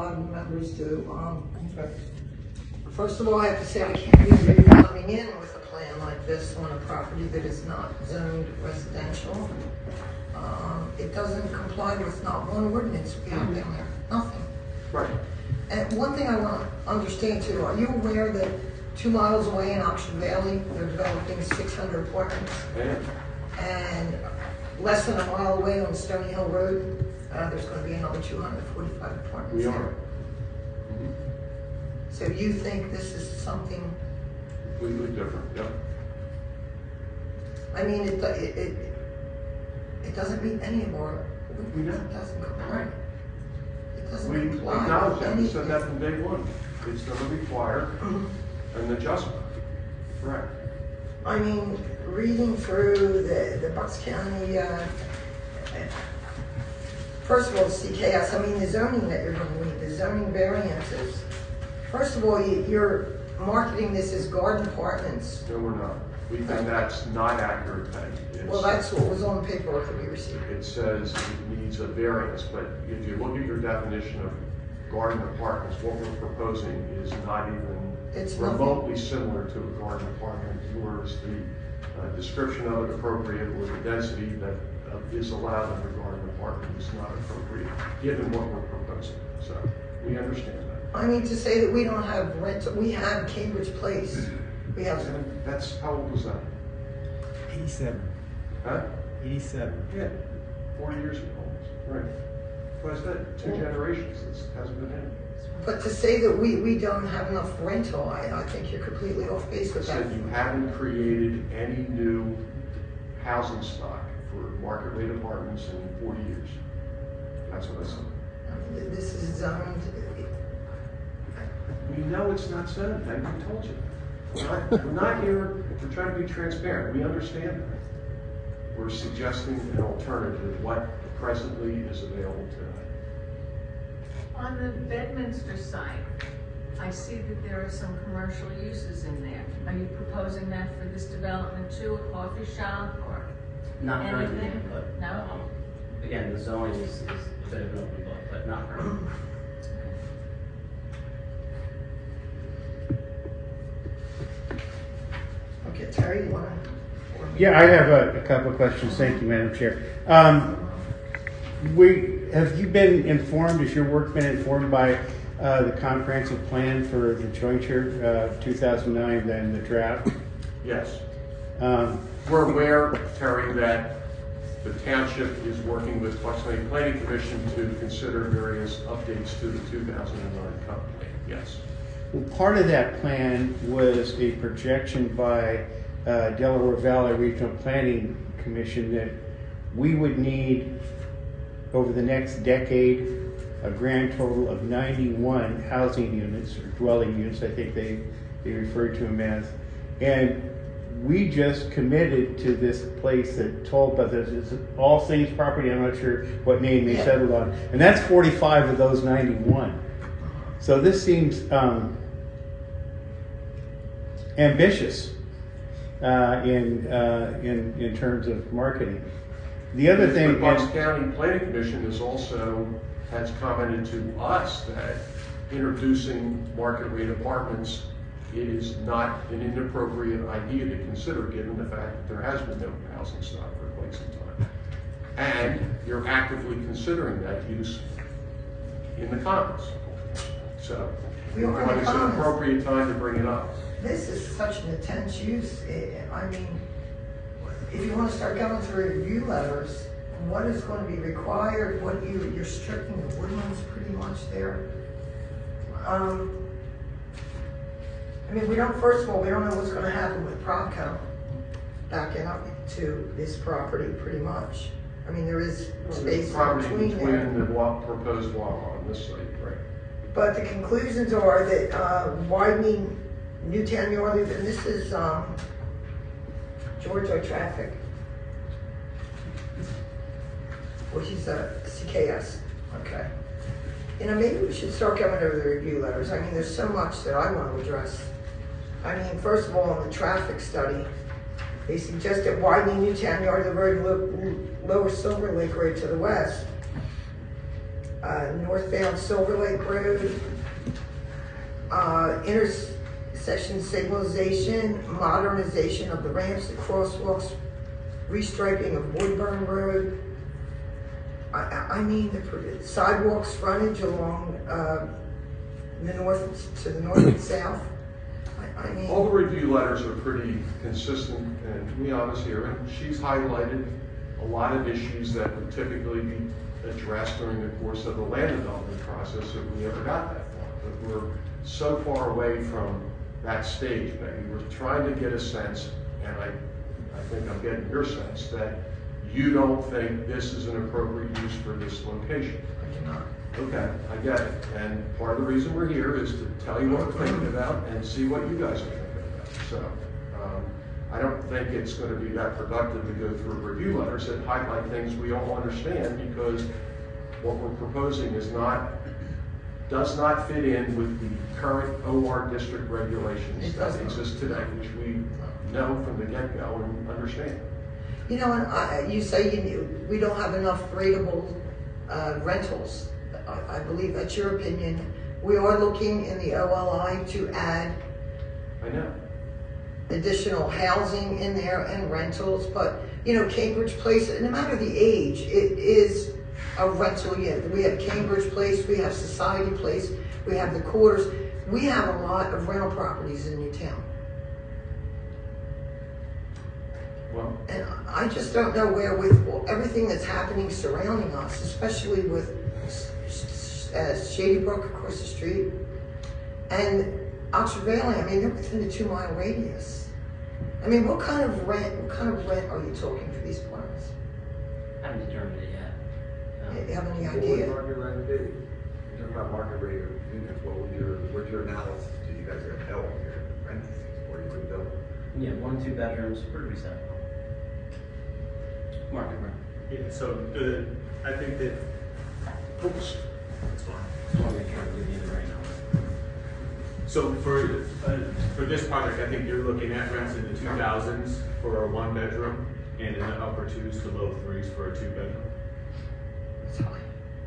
lot of members do. Um, First of all, I have to say, I can't believe you're coming in with a plan like this on a property that is not zoned residential. Um, It doesn't comply with not one ordinance we have down there, nothing. Right. And one thing I want to understand too, are you aware that two miles away in Oxford Valley, they're developing six hundred apartments? And And less than a mile away on Stony Hill Road, uh, there's gonna be another two hundred forty-five apartments we are So you think this is something, completely different, yep. I mean, it, it, it, it doesn't meet any of our, We know. it doesn't comply. It doesn't We comply acknowledge that, we said anything. that from day one. It's gonna require an adjustment. Correct. I mean, reading through the, the Bucks County, uh, first of all, CKS, I mean, the zoning that you're gonna need, the zoning variances. First of all, you, you're marketing this as garden apartments. No, we're not. We think that's not accurate. It's- Well, that's what was on the paperwork that we received. It says it needs a variance, but if you look at your definition of garden apartments, what we're proposing is not even It's nothing. remotely similar to a garden apartment, is the uh, description of it appropriate, or the density that uh, is allowed under garden apartment is not appropriate, given what we're proposing. So, we understand that. I mean, to say that we don't have rent, we have Cambridge Place. We have, And That's, how old was that? 87. Huh? 87. Yeah, forty years ago, almost. right. But I said, two generations, this hasn't been in. But to say that we, we don't have enough rental, I, I think you're completely off base with that. said you haven't created any new housing stock for market rate apartments in forty years. That's what I said. This is zoned, We know it's not zoned, I I told you. We're not, we're not here, we're trying to be transparent, we understand that. We're suggesting an alternative, what presently is available today. On the Bedminster site, I see that there are some commercial uses in there. Are you proposing that for this development too, a coffee shop or Not currently, anything? but, No? um, again, the zoning is, is a bit of an open book, but not currently. okay, Terry, you wanna? Yeah, I have a, a couple of questions. Thank you, Madam Chair. Um, we, have you been informed, has your work been informed by, uh, the comprehensive plan for the jointure, uh, two thousand nine, then the draft? Yes. Um, We're aware, Terry, that the township is working with Bucks County Planning Commission to consider various updates to the 2009 comp plan. Yes. Well, part of that plan was a projection by uh, Delaware Valley Regional Planning Commission that we would need, over the next decade, a grand total of 91 housing units, or dwelling units, I think they, they refer to them as. And we just committed to this place that Toll Brothers, it's All Things Property, I'm not sure what name they settled on. And that's 45 of those 91. So this seems um, ambitious uh, in, uh, in, in terms of marketing. The other The thing, Bucks and- County Planning Commission has also, has commented to us that introducing market rate apartments is not an inappropriate idea to consider, given the fact that there has been no housing stock for quite some time. And you're actively considering that use in the Commons. So, We are in the it's an Commons. appropriate time to bring it up. This is such an intense use, Eh, I mean, if you wanna start going through review letters, what is gonna be required, what you, you're stripping the woodlands pretty much there. Um, I mean, we don't, first of all, we don't know what's gonna happen with Provco backing up to this property pretty much. I mean, there is space property between there. between the wa- proposed Wawa on this site, right? But the conclusions are that uh, widening Newtown Yardley, and this is um, Georgia traffic, which is a CKS, okay. You know, maybe we should start going over the review letters. I mean, there's so much that I want to address. I mean, first of all, on the traffic study, they suggested widening Newtown Yardley Road and lo- lower Silver Lake Road to the west uh, northbound Silver Lake Road, uh, intersection signalization, modernization of the ramps and crosswalks, restriping of Woodburn Road. I, I, mean, the sidewalks frontage along, uh, the north, to the north and south. I, I mean. All the review letters are pretty consistent, and to be honest here, and she's highlighted a lot of issues that would typically be addressed during the course of the land development process if we ever got that far. But we're so far away from that stage, Peggy. We're trying to get a sense, and I, I think I'm getting your sense, that you don't think this is an appropriate use for this location. I cannot. Okay, I get it. And part of the reason we're here is to tell you what we're thinking about and see what you guys are thinking about. So, um, I don't think it's gonna be that productive to go through review letters that highlight things we all understand because what we're proposing is not, does not fit in with the current OR district regulations that exist today, which we know from the get-go and understand. You know, and I, you say you, we don't have enough rateable uh, rentals. I, I believe that's your opinion. We are looking in the OLI to add I know. additional housing in there and rentals, but, you know, Cambridge Place, no matter the age, it is a rental unit. We have Cambridge Place, we have Society Place, we have the quarters. We have a lot of rental properties in Newtown. Well, And I just don't know where with everything that's happening surrounding us, especially with uh, Shady Brook across the street and Oxford Valley, I mean, they're within a two mile radius. I mean, what kind of rent, what kind of rent are you talking for these apartments? Haven't determined have any What would idea? market rate be? You're talking about market rate of units, what would your, what's your analysis, do you guys have help here, rent, or you would build? Yeah, one, two bedrooms, pretty reasonable. Market rent. Yeah, so the, I think that, oops, that's fine. Just want to make sure I'm you right number. So for, uh, for this project, I think you're looking at rents in the two thousands for a one bedroom and in the upper twos to low threes for a two bedroom.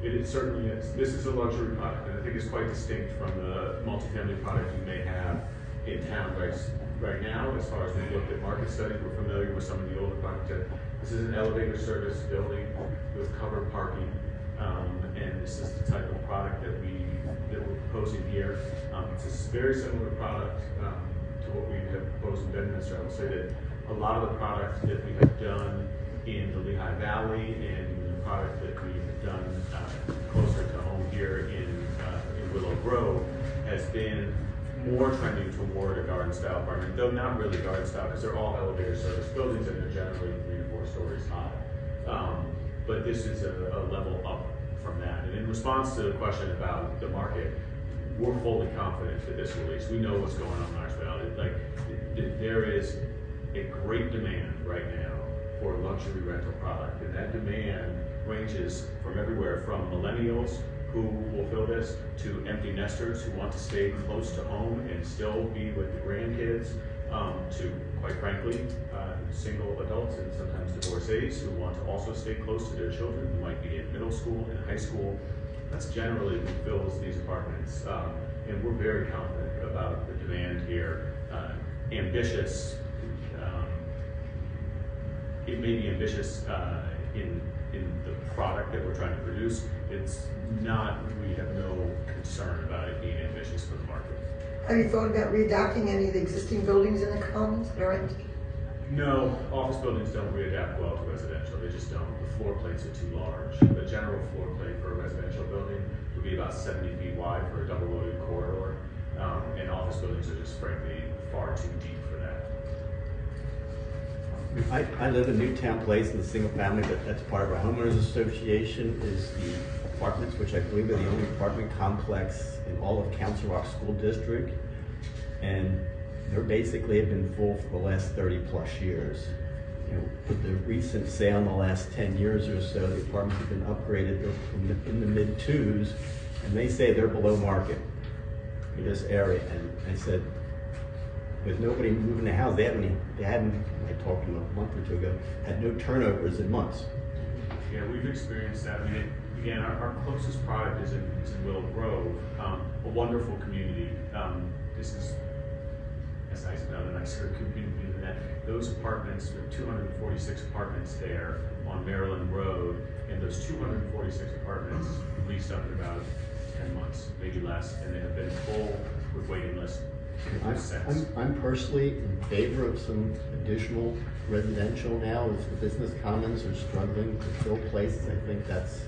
It is certainly is. This is a luxury product, and I think it's quite distinct from the multifamily product you may have in town right, right now. As far as we looked at market studies, we're familiar with some of the older products. that- This is an elevator service building with covered parking, um, and this is the type of product that we, that we're proposing here. Um, it's a very similar product, um, to what we have proposed in Bedminster. I will say that a lot of the product that we have done in the Lehigh Valley and the product that we done uh, closer to home here in, uh, in Willow Grove has been more trending toward a garden style apartment, though not really garden style, because they're all elevator service buildings and they're generally three to four stories high. Um, But this is a, a level up from that. And in response to the question about the market, we're fully confident that this release, we know what's going on in Orange Valley. Like, th- there is a great demand right now for luxury rental product, and that demand ranges from everywhere from millennials who will fill this to empty nesters who want to stay close to home and still be with the grandkids, um, to, quite frankly, uh, single adults and sometimes divorcees who want to also stay close to their children, who might be in middle school and high school. That's generally who fills these apartments, um, and we're very confident about the demand here. Uh, ambitious, um, it may be ambitious uh, in, in the product that we're trying to produce. It's not, we have no concern about it being ambitious for the market. Have you thought about readapting any of the existing buildings in the commons that are empty? No, office buildings don't readapt well to residential, they just don't. The floor plates are too large. The general floor plate for a residential building would be about seventy feet wide for a double loaded corridor. Um, and office buildings are just frankly far too deep. I, I live in Newtown Place in the single family, but that's part of our homeowners association is the apartments, which I believe are the only apartment complex in all of Council Rock School District. And they're basically have been full for the last thirty plus years. You know, with the recent sale in the last ten years or so, the apartments have been upgraded, in the, in the mid twos, and they say they're below market in this area. And I said, with nobody moving the house, they haven't, they hadn't, I talked to them a month or two ago, had no turnovers in months. Yeah, we've experienced that. I mean, again, our, our closest product is in, is in Willow Grove, um, a wonderful community. Um, this is, that's nice, another nicer community than that. Those apartments, there are two hundred and forty-six apartments there on Maryland Road, and those two hundred and forty-six apartments leased up in about ten months, maybe less, and they have been full with waiting lists I'm. I'm, I'm personally in favor of some additional residential now, as the business commons are struggling to fill places, I think that's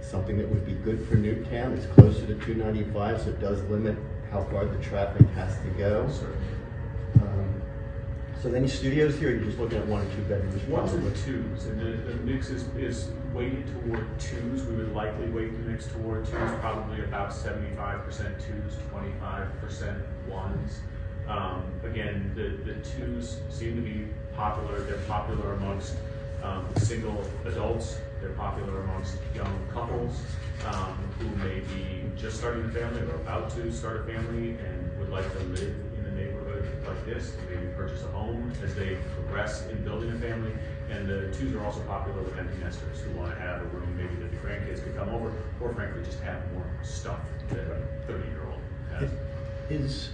something that would be good for Newtown, it's closer to two ninety-five, so it does limit how far the traffic has to go. Certainly. So any studios here, you're just looking at one or two bedrooms? Ones and twos, and the, the mix is, is weighted toward twos, we would likely weight the mix toward twos, probably about seventy-five percent twos, twenty-five percent ones. Um, again, the, the twos seem to be popular, they're popular amongst, um, single adults, they're popular amongst young couples, um, who may be just starting a family or about to start a family and would like to live like this, and maybe purchase a home as they progress in building a family. And the twos are also popular with empty nesters who want to have a room maybe that the grandkids could come over, or frankly, just have more stuff that a thirty-year-old has. Is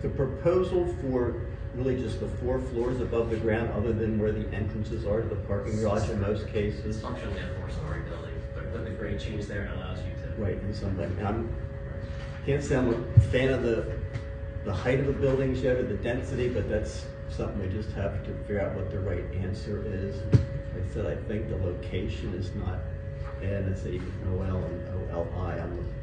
the proposal for really just the four floors above the ground, other than where the entrances are to the parking garage in most It's cases? functionally a four-story building, but, but the grade change there allows you to. Right, in some, way. I'm, can't say I'm a fan of the, the height of the buildings yet, or the density, but that's something we just have to figure out what the right answer is. Like I said, I think the location is not bad, it's a OL and OLI, I'm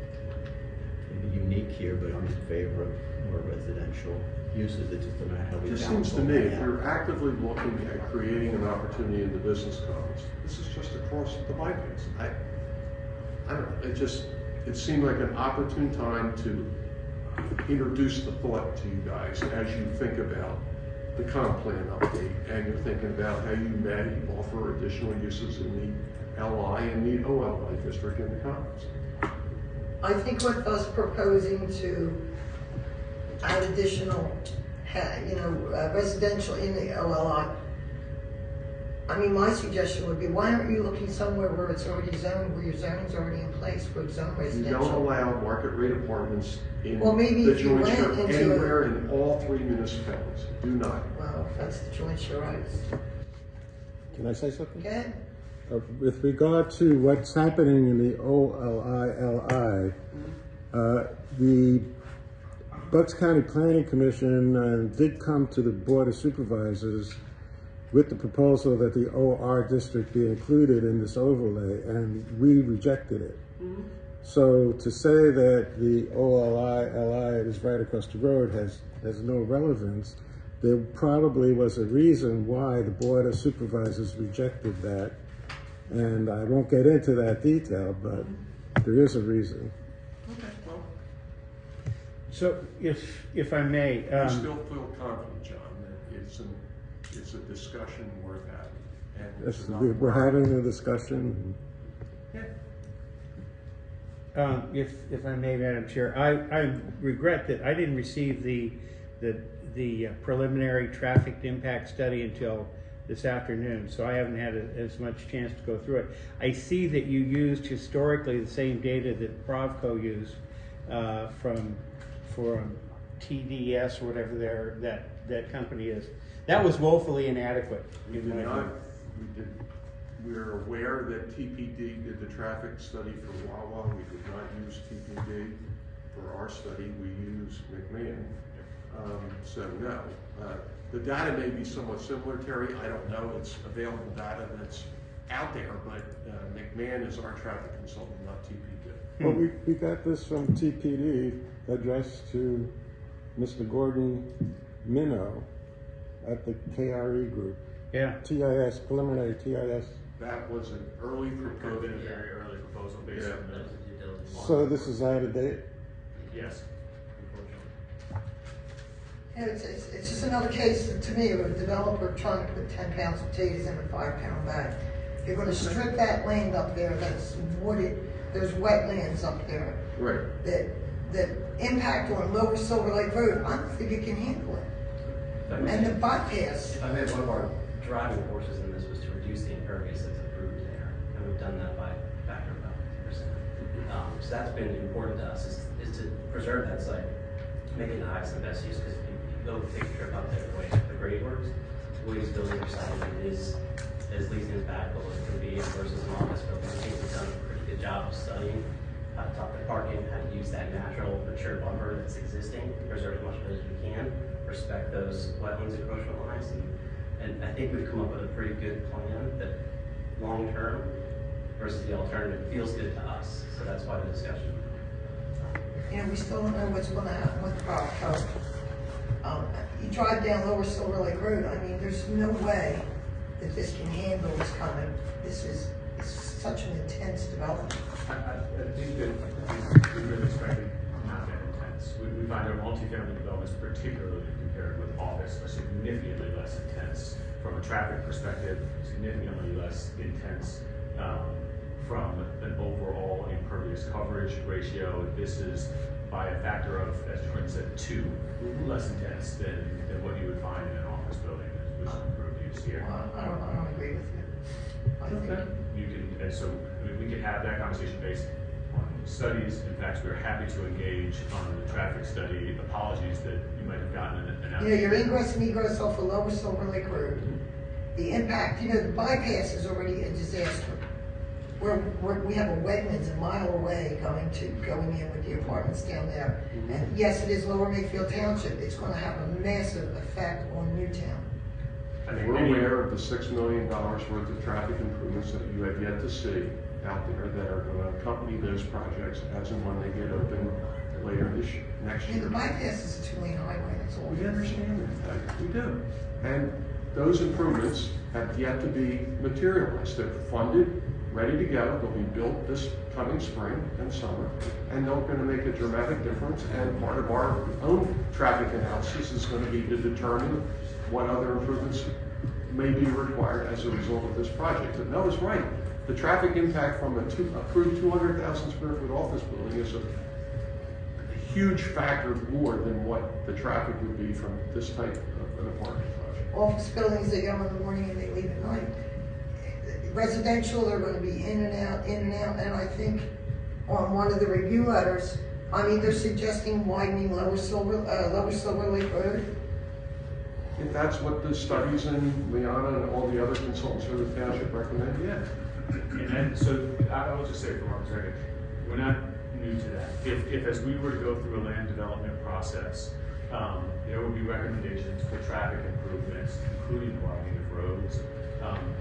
maybe unique here, but I'm in favor of more residential uses, it just don't know how we It just balance seems to all me, that if out. you're actively looking at creating an opportunity in the business commons, this is just across the bypass. I, I don't know, it just, it seemed like an opportune time to introduce the thought to you guys as you think about the comp plan update, and you're thinking about how you may offer additional uses in the LI and the OLI district in the commons. I think with us proposing to add additional, you know, uh, residential in the OLI, I mean, my suggestion would be, why aren't you looking somewhere where it's already zoned, where your zoning's already in place for zone You don't residential? allow market rate apartments in Well, maybe the if you jointure went into a- anywhere in all three municipalities. Do not. Well, that's the jointure rights. Can I say something? Okay? Uh, With regard to what's happening in the OLILI, uh, the Bucks County Planning Commission uh, did come to the Board of Supervisors with the proposal that the OR district be included in this overlay, and we rejected it. So to say that the OLILI is right across the road has, has no relevance, there probably was a reason why the Board of Supervisors rejected that. And I won't get into that detail, but there is a reason. So if, if I may, You um, still feel confident, John, that it's an, it's a discussion worth having? and it's Yes, not- we- We're having a discussion. Um, if, if I may, Madam Chair, I, I regret that I didn't receive the, the, the preliminary traffic impact study until this afternoon, so I haven't had a- as much chance to go through it. I see that you used historically the same data that Provco used, uh, from, from TDS or whatever their, that, that company is. That was woefully inadequate. We did not, we did, we are aware that TPD did the traffic study for Wawa. We did not use TPD for our study. We used McMahon. Um, so no. Uh, the data may be somewhat similar, Terry. I don't know. It's available data that's out there, but uh, McMahon is our traffic consultant, not TPD. Well, we, we got this from TPD addressed to Mr. Gordon Minnow at the KRE group. Yeah. TIS, preliminary TIS. That was an early Could have proposal. very early proposal based Yeah. on That was the, due diligence. So this is out of date? yes. Unfortunately. It's, it's, it's just another case, to me, of a developer trying to put ten pounds of potatoes in a five pound bag. You're gonna strip that land up there that's wooded, there's wetlands up there Right. that, that impact on Lower Silver Lake Road, I don't think you can handle it. If I may- And the bypass, If I may, one of our driving forces in this was to reduce the impervious that's approved there, and we've done that by a factor of about Um, so that's been important to us, is, is to preserve that site, make it the highest and best use, because if you go take a trip up there, the way the grade works, the way these buildings are sited, is, as least impactful as it can be versus an office building. I think we've done a pretty good job of studying how to talk to parking, how to use that natural mature buffer that's existing, preserve as much of it as we can, respect those wetlands encroachment lines, and, and I think we've come up with a pretty good plan that long-term versus the alternative feels good to us, so that's why the discussion. You know, we still don't know what's gonna happen with the power code. Um, you drive down Lower Silver Lake Road, I mean, there's no way that this can handle what's coming. This is, it's such an intense development. I, I, I think that we really expected not that intense. We, we find our multifamily developments, particularly compared with office, are significantly less intense from a traffic perspective, significantly less intense, um, from an overall impervious coverage ratio. This is by a factor of, as Jordan said, two, less intense than, than what you would find in an office building, which is improved here. Well, I don't, I don't agree with you. I think, You can, and so, I mean, we could have that conversation based on studies. In fact, we're happy to engage on the traffic study. Apologies that you might have gotten an, an. you know, your ingress and egress off of Lower Silver Lake Road, the impact, you know, the bypass is already a disaster. We're, we're, we have a wetlands a mile away going to, going in with the apartments down there. Mm-hmm. And yes, it is Lower Makefield Township, it's gonna have a massive effect on Newtown. I think We're aware of the six million dollars worth of traffic improvements that you have yet to see out there that are gonna accompany those projects as and when they get open later this, next I mean, year. the bypass is a two-lane highway, that's all. We understand that, we do. And those improvements have yet to be materialized. They're funded, ready to go, they'll be built this coming spring and summer, and they're gonna make a dramatic difference. And part of our own traffic analysis is gonna be to determine what other improvements may be required as a result of this project. But Noah's right, the traffic impact from a two, approved two hundred thousand square foot office building is a huge factor more than what the traffic would be from this type of an apartment project. Office buildings, they go in the morning and they leave at night. Residential, they're gonna be in and out, in and out, and I think on one of the review letters, I mean, they're suggesting widening Lower Silver, uh, Lower Silver Lake Road. If that's what the studies and Liana and all the other consultants for the township recommend, yeah. And then, so I will just say from our perspective, we're not new to that. If, if as we were to go through a land development process, um, there would be recommendations for traffic improvements, including widening of roads. Um,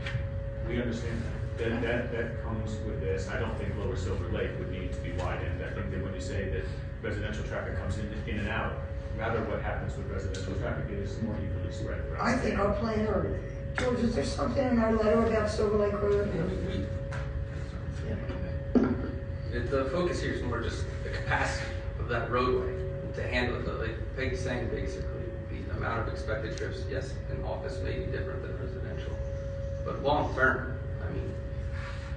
we understand that. That, that, that comes with this. I don't think Lower Silver Lake would need to be widened. I think that when you say that residential traffic comes in, in and out, rather what happens with residential traffic is more evenly spread throughout. I think our planner, George, is there something in our letter about Silver Lake Road? It- The focus here is more just the capacity of that roadway to handle it, like Peggy's saying, basically, the amount of expected trips, yes, in office may be different than residential. But long term, I mean,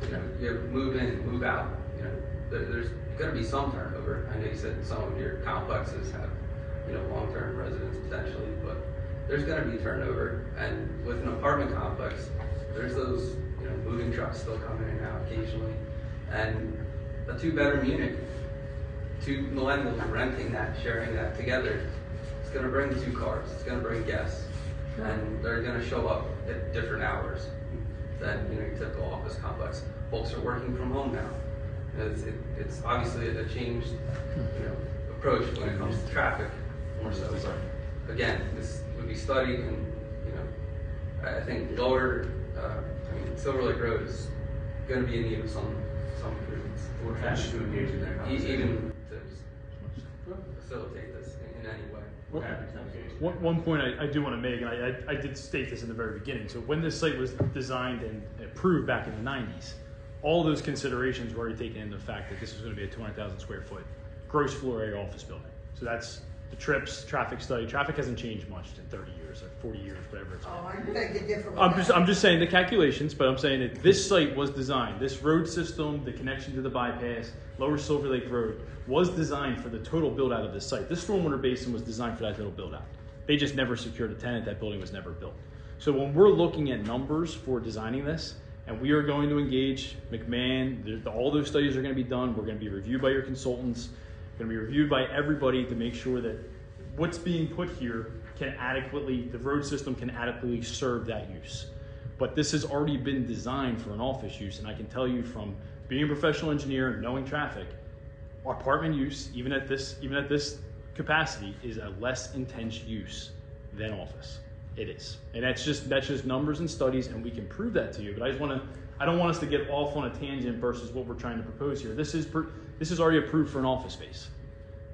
you know, you move in, move out, you know, there, there's gonna be some turnover. I know you said some of your complexes have, you know, long-term residents potentially, but there's gonna be turnover. And with an apartment complex, there's those, you know, moving trucks still coming in and out occasionally. And a two-bedroom unit, two millennials renting that, sharing that together, it's gonna bring two cars, it's gonna bring guests. And they're gonna show up at different hours than, you know, your typical office complex. Folks are working from home now. It's, it, it's obviously a changed, you know, approach when it comes to traffic, more so. But again, this would be studied and, you know, I I think lower, uh, I mean, Silver Lake Road is gonna be in need of some, some improvements. We're happy to engage in that E- conversation. Even to facilitate this in, in any way. We're happy to engage. One, one point I, I do want to make, and I, I, I did state this in the very beginning. So when this site was designed and approved back in the 90s, all those considerations were already taken into the fact that this was going to be a 200,000 square foot gross floor area office building. So that's the trips, traffic study. Traffic hasn't changed much in 30 years or 40 years, whatever it's oh, been. Oh, I beg to differ with I'm just. I'm just saying the calculations, but I'm saying that this site was designed, this road system, the connection to the bypass, Lower Silver Lake Road, was designed for the total build out of this site. This stormwater basin was designed for that total build out. They just never secured a tenant, that building was never built. So when we're looking at numbers for designing this, And we are going to engage McMahon. All those studies are going to be done. We're going to be reviewed by your consultants. Going to be reviewed by everybody to make sure that what's being put here can adequately, the road system can adequately serve that use. But this has already been designed for an office use, and I can tell you from being a professional engineer and knowing traffic, apartment use, even at this, even at this capacity, is a less intense use than office. It is, and that's just that's just numbers and studies, and we can prove that to you. But I just want to, I don't want us to get off on a tangent versus what we're trying to propose here. This is per, this is already approved for an office space.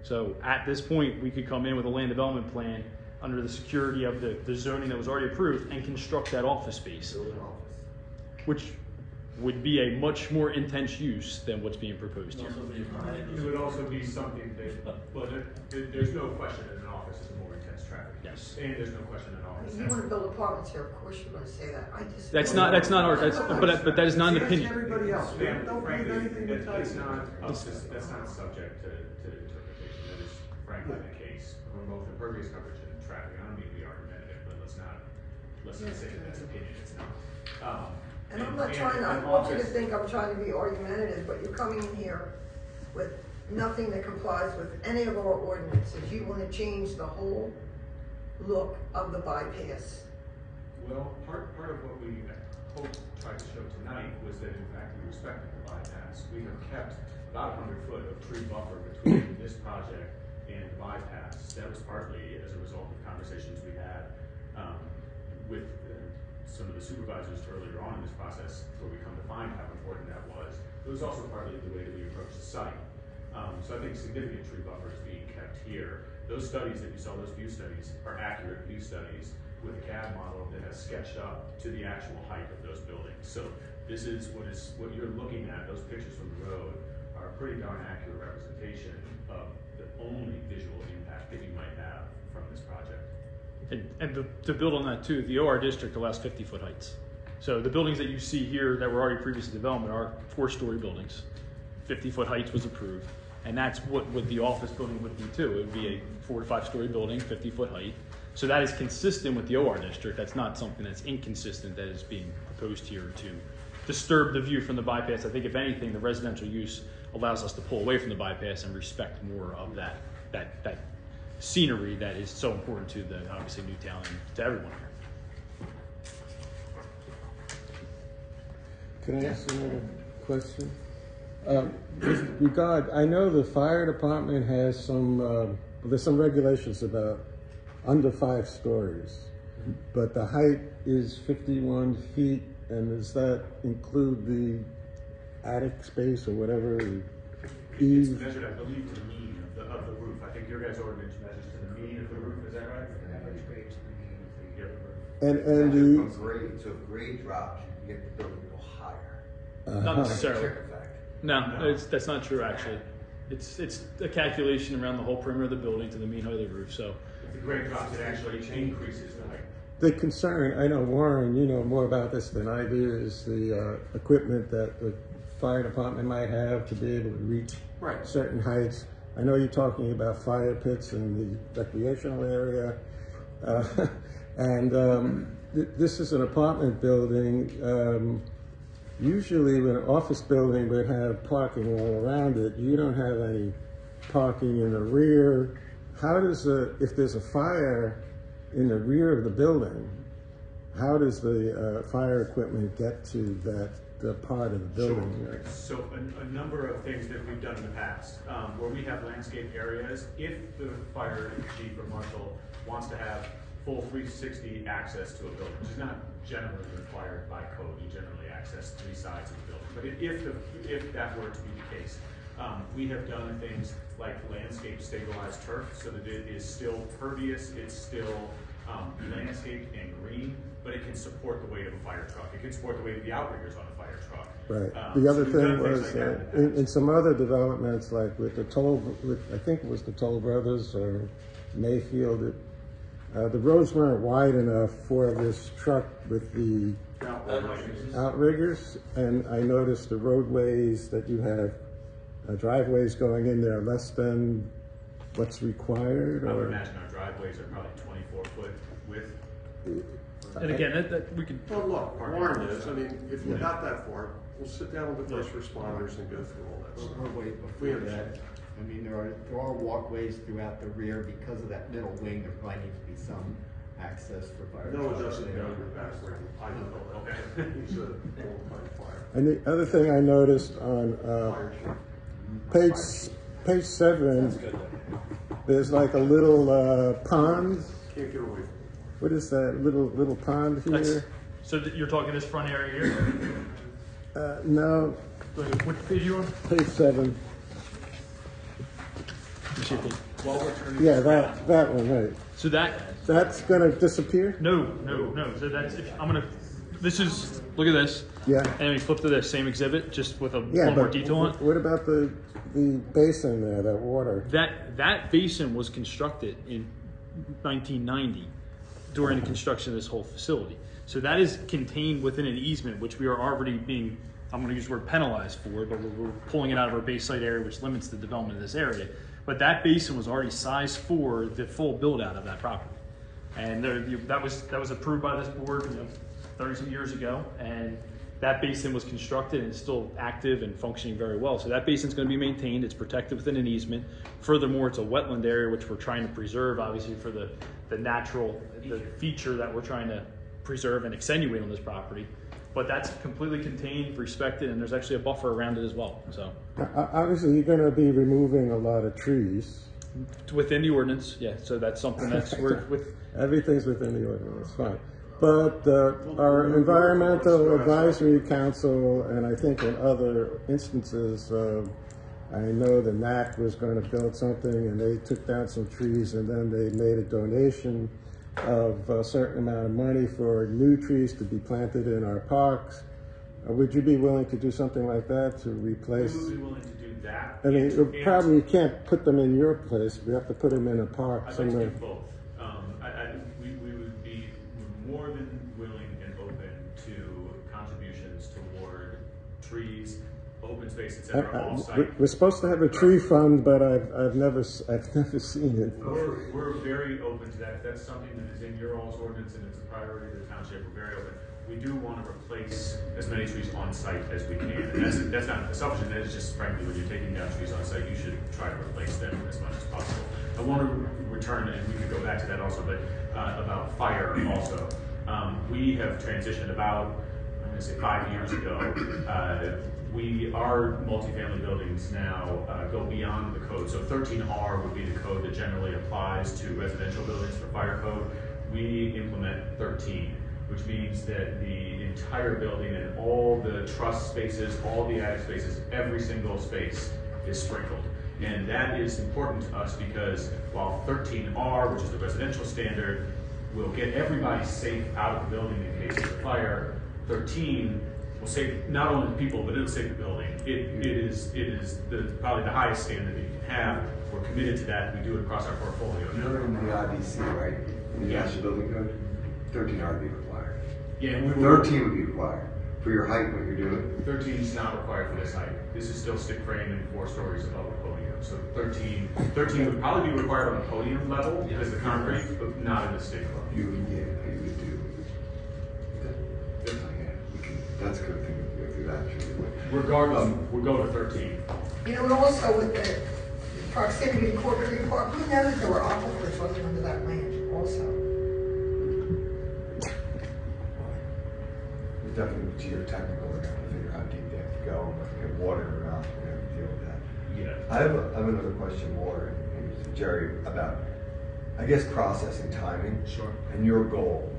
So at this point, we could come in with a land development plan under the security of the, the zoning that was already approved and construct that office space, Build an office. which would be a much more intense use than what's being proposed here. It would also be something that, well, there, there- there's no question that an office is a more intense traffic. Yes. And there's no question that an I mean, you wanna build apartments here, of course you're gonna say that, I just. That's not that's not our that's but but that is not an Ask opinion. Everybody else, Yeah, don't believe frankly, anything we that- tell that's you. not, up to- that's not subject to, to interpretation, that is frankly the case. For both impervious coverage and traffic, I don't mean to be argumentative, but let's not, let's not say that that's opinion, it's not. Um, And I'm not trying, I and don't want you to office- think I'm trying to be argumentative, but you're coming in here with nothing that complies with any of our ordinances. You wanna change the whole look of the bypass. Well, part, part of what we hope tried to show tonight was that in fact we respected the bypass. We have kept about a hundred foot of tree buffer between this project and the bypass. That was partly as a result of conversations we had, um, with uh, some of the supervisors earlier on in this process, where we come to find how important that was. It was also partly the way that we approached the site. Um, so I think significant tree buffer is being kept here. Those studies that you saw, those view studies, are accurate view studies with a CAD model that has sketched up to the actual height of those buildings. So this is what is, what you're looking at, those pictures from the road are a pretty darn accurate representation of the only visual impact that you might have from this project. And, and to, to build on that too, the OR district allows 50 foot heights. So the buildings that you see here that were already previously developed are four story buildings. 50 foot heights was approved. And that's what, what the office building would be too. It would be a four to five story building, 50 foot height. So that is consistent with the OR district. That's not something that's inconsistent that is being proposed here to disturb the view from the bypass. I think if anything, the residential use allows us to pull away from the bypass and respect more of that, that, that scenery that is so important to the, obviously, Newtown and to everyone here. Can I ask another question? Um, with regard, I know the fire department has some, uh, there's some regulations about under five stories, but the height is fifty-one feet, and does that include the attic space or whatever? It's eave? measured, I believe, to the mean of the, of the roof. I think your guys' ordinance measures to the mean of the roof, is that right? Average grade to the mean of the. Yep. And, and Measured the, From grade, so if grade drops, you can get the building to go higher. Not uh-huh. necessarily. Check effect. No, it's, that's not true, actually. It's, it's a calculation around the whole perimeter of the building to the mean height of the roof, so. If the grade drops, it actually increases the height. The concern, I know Warren, you know more about this than I do, is the uh, equipment that the fire department might have to be able to reach Right. certain heights. I know you're talking about fire pits in the recreational area. Uh, and um, th- this is an apartment building. Um, usually, when an office building would have parking all around it, you don't have any parking in the rear. How does a, if there's a fire in the rear of the building, how does the uh, fire equipment get to that the part of the building? Sure. So a, a number of things that we've done in the past, um, where we have landscape areas, if the fire chief or marshal wants to have full three sixty access to a building, which is not generally required by code, you generally access three sides of the building. But if- the if that were to be the case, um, we have done things like landscape stabilized turf, so that it is still pervious, it's still, um, landscaped and green, but it can support the weight of a fire truck, it can support the weight of the outriggers on a fire truck. Right. Um, The other we've thing was, like uh, in, in some other developments, like with the Toll, with, I think it was the Toll Brothers or Mayfield, it, uh, the roads weren't wide enough for this truck with the outriggers, and I noticed the roadways that you have, uh, driveways going in there less than what's required, I would or? imagine our driveways are probably twenty-four foot width. And again, that, that, we could, Well, look, Warren is, I mean, if you got that far, we'll sit down with the first responders and go through all that stuff. We're way We before understand. that. I mean, there are, there are walkways throughout the rear because of that middle wing, there probably needs to be some access for fire. No, it trucks doesn't there. go your backward. I don't know. Okay. He's a old time fire. And the other thing I noticed on, uh, Fire chief. page, page seven, there's like a little, uh, pond. Can't get away. What is that, little, little pond that's, here? so that you're talking this front area here? Uh, no, What page you on? page seven. Let me see if they- Yeah, that, that one, right. So that, That's gonna disappear? no, no, no, so that's, if, I'm gonna, this is, look at this. Yeah. And then we flip to this same exhibit, just with a Yeah, little more detail on it. what about the, the basin there, that water? That that basin was constructed in 1990 during the construction of this whole facility. So that is contained within an easement, which we are already being, I'm going to use the word penalized for, but we're, we're pulling it out of our base site area, which limits the development of this area. But that basin was already sized for the full build out of that property. And there, you- that was, that was approved by this board, you know, thirty some years ago, and that basin was constructed and it's still active and functioning very well. So that basin is gonna be maintained, it's protected within an easement. Furthermore, it's a wetland area, which we're trying to preserve, obviously, for the, the natural, the feature that we're trying to preserve and accentuate on this property. But that's completely contained, respected, and there's actually a buffer around it as well, so. O- o- Obviously, you're gonna be removing a lot of trees. Within the ordinance, yeah, so that's something that's, we're, with, Everything's within the ordinance, fine. But uh, our environmental advisory council, and I think in other instances, uh, I know the NAC was going to build something and they took down some trees and then they made a donation of a certain amount of money for new trees to be planted in our parks. Uh, Would you be willing to do something like that to replace? We would be willing to do that. I mean, you probably you can't put them in your place, we have to put them in a park I'd like somewhere. do both. Um, I, I, we, we would be more than willing and open to contributions toward trees, open space, et I- cetera, I- off-site. we- We're supposed to have a tree fund, but I've, I've never, I've never seen it. We're, we're very open to that. If that's something that is in your all's ordinance and it's a priority of the township, we're very open. We do want to replace as many trees on site as we can. And that's, that's not selfish, that is just frankly, when you're taking down trees on site, you should try to replace them as much as possible. I want to return, and we could go back to that also, but, uh, about fire also. Um, we have transitioned about, I'm gonna say five years ago, uh, we, our multifamily buildings now uh, go beyond the code. So thirteen R would be the code that generally applies to residential buildings for fire code. We implement thirteen, which means that the entire building and all the truss spaces, all the attic spaces, every single space is sprinkled. And that is important to us because while thirteen R, which is the residential standard, will get everybody safe out of the building in case of a fire, thirteen will save not only the people, but it'll save the building. It, it is, it is the, probably the highest standard that you can have. We're committed to that. We do it across our portfolio. You're in the IBC, right? In the Yeah. National Building Code? Thirteen R would be required. Yeah, and we will. Thirteen would be required for your height, what you're doing. Thirteen is not required for this height. This is still stick frame and four stories above the podium. So 13 13 would probably be required on the podium level because of the concrete, but not in the stick frame. You, yeah, you would do. Yeah, we can, that's a good thing to go through that. actually. Regardless, Um, we'll go to thirteen. You know, and also with the proximity to Core Creek Park, who knows there were aquifers running under that land also? Definitely geotechnical, we're gonna to figure out how deep they have to go, and if they have water or not, we're gonna have to deal with that. Yeah. I have, a- I have another question more, to Jerry, about, I guess, processing timing. Sure. And your goal,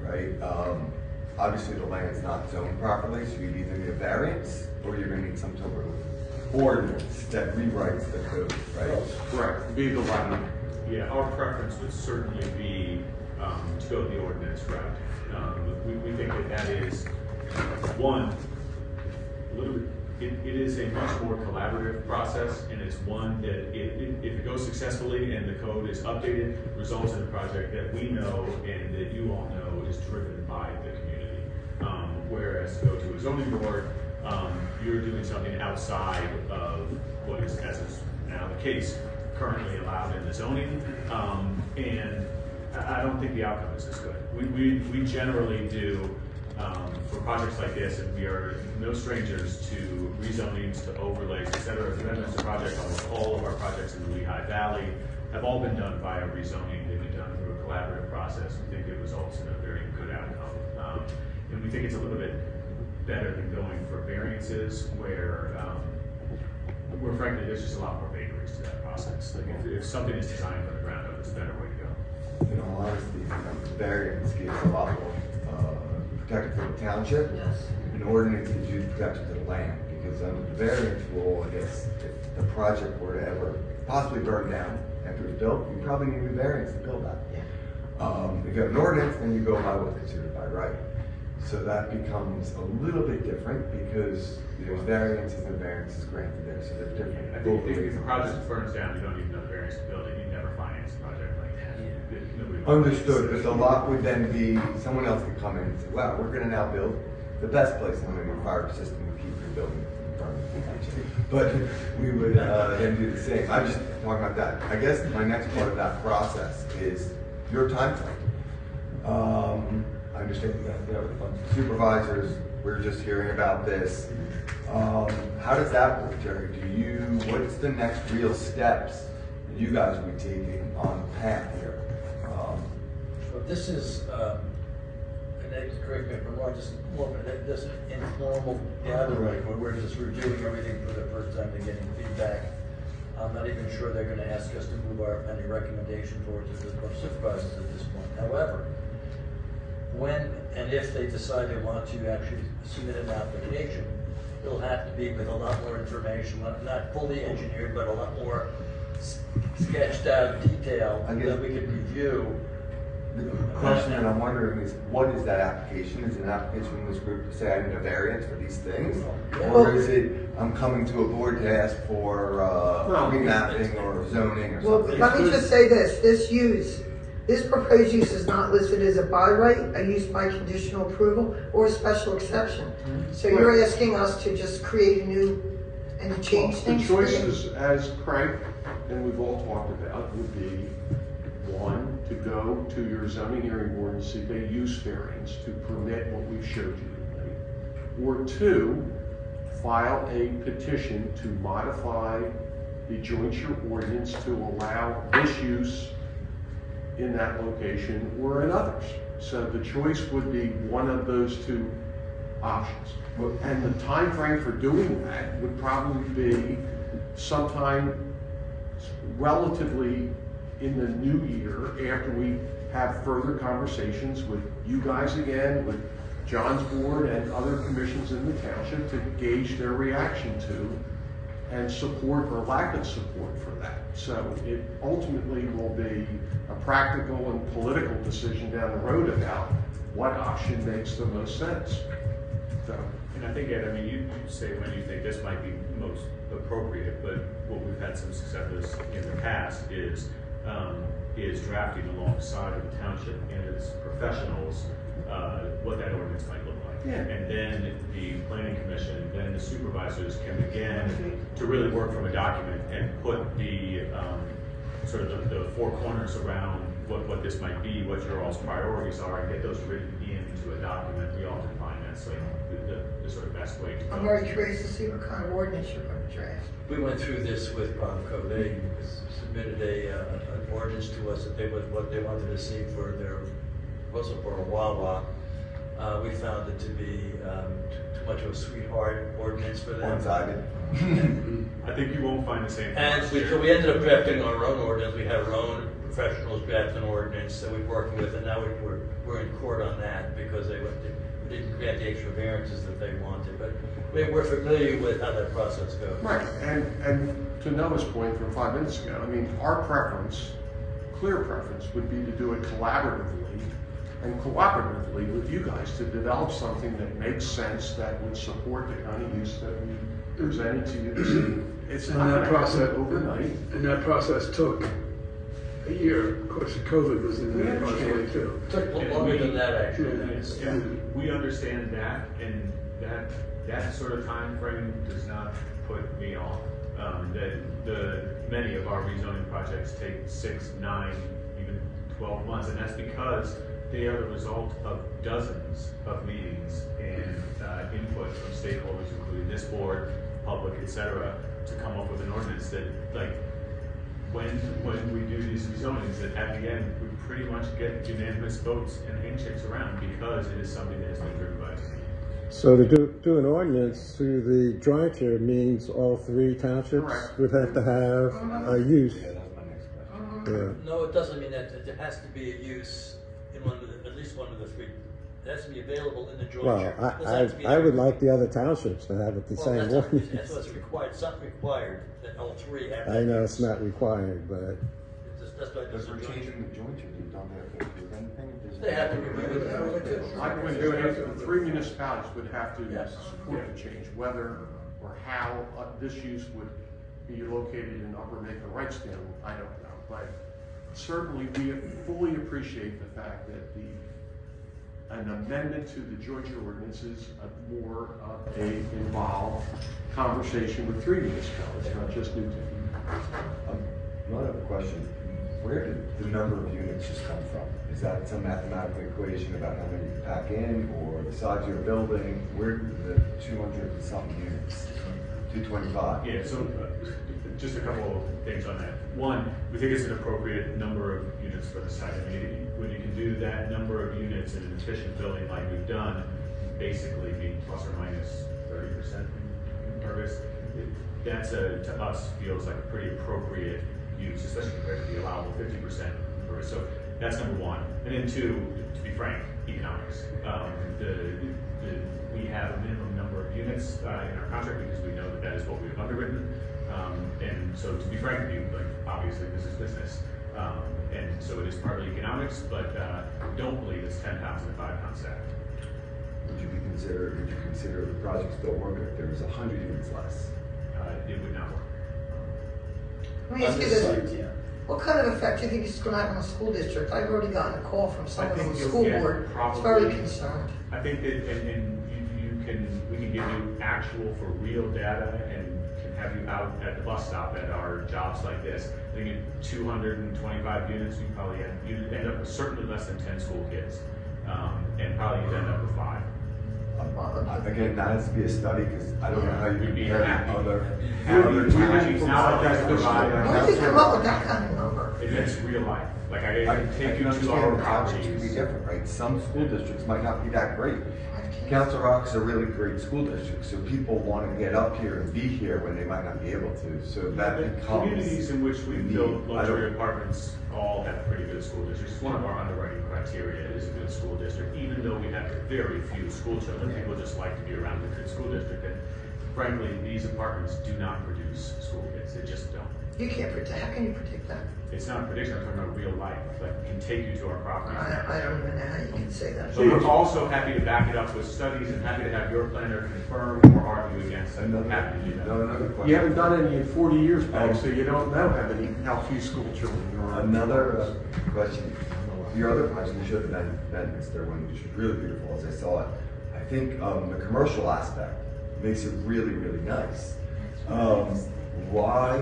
right? Um, obviously, the land's not zoned properly, so you'd either need a variance, or you're gonna need some sort of ordinance that rewrites the code, right? Correct, be the one. Yeah, our preference would certainly be um, to go the ordinance route. Um, We, we think that that is, one, it, it is a much more collaborative process, and it's one that if, if if it goes successfully and the code is updated, results in a project that we know and that you all know is driven by the community. Um, Whereas go to a zoning board, um, you're doing something outside of what is, as is now the case, currently allowed in the zoning. Um, and I don't think the outcome is as good. We, we, we generally do, um, for projects like this, and we are no strangers to rezonings, to overlays, et cetera. Amendments to projects, almost all of our projects in the Lehigh Valley have all been done via rezoning. They've been done through a collaborative process. We think it results in a very good outcome. Um, And we think it's a little bit better than going for variances where, um, where frankly, there's just a lot more vagaries to that process. Like if, if something is designed from the ground up, it's a better way to go. Honesty, you know, the variance gives a lot more, protected for the township. Yes. An ordinance gives you protection to the land, because under the variance rule, I guess, if the project were to ever possibly burn down after it's built, you probably need a variance to build that. Yeah. Um, if you have an ordinance, then you go by what's considered by right. So that becomes a little bit different, because there's variances and variances granted there, so they're different. I think if, if the project burns down, you don't need another variance to build it. You never finance a project like that. Nobody would Understood, but the lot would then be, someone else could come in and say, wow, we're gonna now build the best place in the new fire system to keep your building from. But we would, uh, then do the same, I'm just talking about that. I guess my next part of that process is your timeframe. Um, I understand you guys, a supervisors, we're just hearing about this. Um, how does that work, Jerry? Do you, what's the next real steps that you guys will be taking on the path this is, um, and Ed, correct me if I'm wrong, just more of a, this informal gathering where we're just reviewing everything for the first time and getting feedback. I'm not even sure they're gonna ask us to move our, any recommendation forward to the board of supervisors at this point. However, when and if they decide they want to actually submit an application, it'll have to be with a lot more information, not, not fully engineered, but a lot more s- sketched out detail I guess- that we could review. The question that I'm wondering is, what is that application? Is it an application from this group to say I need a variance for these things? Or is it, I'm coming to a board to ask for, uh, No. remapping or zoning or something? Well, something? let me just say this, this use, this proposed use is not listed as a by right, a use by conditional approval, or a special exception. So you're asking us to just create a new, and to change The things? choices, as Craig and we've all talked about, would be, one, to go to your zoning hearing board and seek a use variance to permit what we've showed you. Or two, file a petition to modify the jointure ordinance to allow this use in that location or in others. So the choice would be one of those two options. And the time frame for doing that would probably be sometime relatively in the new year after we have further conversations with you guys again, with John's board and other commissions in the township to gauge their reaction to and support or lack of support for that. So it ultimately will be a practical and political decision down the road about what option makes the most sense. So, And I think, Ed, I mean, you, you say when you think this might be most appropriate, but what we've had some success in the past is, um, is drafting alongside of the township and its professionals, uh, what that ordinance might look like. Yeah. And then the planning commission, then the supervisors can begin to really work from a document and put the, um, sort of the, the four corners around what, what this might be, what your all's priorities are, and get those written into a document. We often find that's like to. I'm very curious to see what kind of ordinance you're gonna draft. We went through this with Provco. They submitted a, uh, an ordinance to us that they would, what they wanted to see for their, proposal for a Wawa. Uh, we found it to be, um, too too much of a sweetheart ordinance for them. One-sided. I think you won't find the same. thing And we, so we ended up drafting our own ordinance, we had our own professionals draft an ordinance that we're working with, and now we- we're, we're in court on that because they went, we didn't grant the extra variances that they wanted, but we, we're familiar with how that process goes. Right, and, and to Noah's point from five minutes ago, I mean, our preference, clear preference, would be to do it collaboratively and cooperatively with you guys to develop something that makes sense, that would support the kind of use that we presented to you this evening. It's And not that process, overnight. and that process took a year. Of course, COVID was in there Yeah, partially too. Took longer than that, actually. Yeah, we understand that, and that, that sort of time frame does not put me off. Um, that the, many of our rezoning projects take six, nine, even twelve months, and that's because they are the result of dozens of meetings and, uh, input from stakeholders, including this board, public, etc., to come up with an ordinance that, like, when, when we do these rezonings, that at the end, pretty much get unanimous votes and handshakes around because it is something that has been driven by the. So to do, do an ordinance through the jointure means all three townships Correct. would have to have a use. Yeah, that was my next question. Yeah. No, it doesn't mean that, there has to be a use in one of the, at least one of the three. It has to be available in the Well, jointure. It doesn't have to be I, I, I would like the other townships to have it the Well, same that's not- way. That's what's required, it's not required that all three have. I that know use. it's not required, but It's just- That's why Because a we're changing the jointure, you don't have to approve anything. if there's- They have to review it. Like when doing it, the three municipalities would have to Yes. support the change, whether or how uh, this use would be located in Upper Makefield Wrightstown, I don't know. But certainly, we fully appreciate the fact that the, an amendment to the jointure ordinance is a more of a involved conversation with three municipalities, not just Newtown. Um, One other question, where did the number of units just come from? Is that some mathematical equation about how many you pack in, or the size of your building? Where did the two hundred and something units? Two twenty-five? Yeah, so, uh, just a couple of things on that. One, we think it's an appropriate number of units for the site. I mean, when you can do that number of units in an efficient building like we've done, basically be plus or minus minus thirty percent impervious, it- that's a, to us, feels like a pretty appropriate use, especially compared to the allowable fifty percent impervious. So that's number one. And then two, to be frank, economics. Um, the, the, we have a minimum number of units, uh, in our contract because we know that that is what we've underwritten. Um, and so to be frank with you, like, obviously this is business. Um, and so it is partly economics, but, uh, don't believe it's ten pounds in a five pound sack. Would you be considered, would you consider the project still working if there was a hundred units less? Uh, it would not work. Let me ask you this this, yeah. what kind of effect do you think it's gonna have on the school district? I've already gotten a call from someone on the school board, it's very concerned. I think that, and, and you, you can, we can give you actual for real data and can have you out at the bus stop at our jobs like this. I think in two hundred and twenty-five units, you probably end, you end up with certainly less than ten school kids. Um, and probably you'd end up with five. Uh, Again, that has to be a study, because I don't know how you We'd be compare happy. to other, Happy. other We'd be towns. now like provide- Where did you come up with that kind of number? It- It's real life, like I, I I I take can you to understand our the projects can be properties. different, right? Some school districts might not be that great. Council Rock is a really great school district, so people want to get up here and be here when they might not be able to, so that The becomes. Communities in which we the build need. I luxury don't- apartments all have pretty good school districts. It's one of our underwriting criteria is a good school district, even though we have very few school children. People just like to be around a good school district. And frankly, these apartments do not produce school kids. They just don't. You can't predict, how can you predict that? It's not a prediction, I'm talking about real life, like can take you to our properties. I, I don't even know how you can say that. But we're also happy to back it up with studies and happy to have your planner confirm or argue against it. Another, Happy to do that. no, another question. You haven't done any in forty years, Peg, so you don't know how many, how few school children there are. Another uh, question, your other project, you showed the Ben- Bedminster one, which is really beautiful as I saw it. I think, um, the commercial aspect makes it really, really nice. Um, why,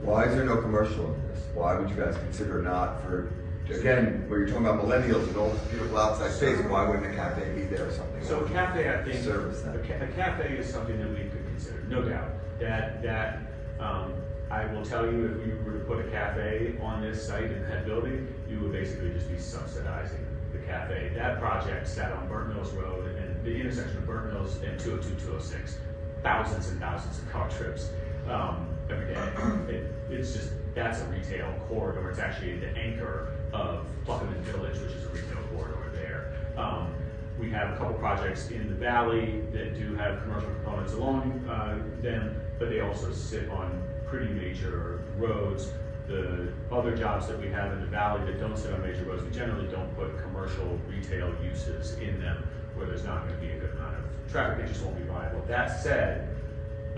why is there no commercial in this? Why would you guys consider not for, again, when you're talking about millennials and all this beautiful outside space, why wouldn't a cafe be there or something? So a cafe, I think, Service a that. ca- a cafe is something that we could consider, no doubt. That, that, um, I will tell you, if you were to put a cafe on this site in that building, you would basically just be subsidizing the cafe. That project sat on Burnt Mills Road and the intersection of Burnt Mills and 202, 206. Thousands and thousands of car trips, um, every day. It, it's just, that's a retail corridor. It's actually the anchor of Pluckemin Village, which is a retail corridor there. Um, we have a couple projects in the valley that do have commercial components along uh, them, but they also sit on pretty major roads. The other jobs that we have in the valley that don't sit on major roads, we generally don't put commercial retail uses in them where there's not going to be a good amount of traffic. It just won't be viable. That said,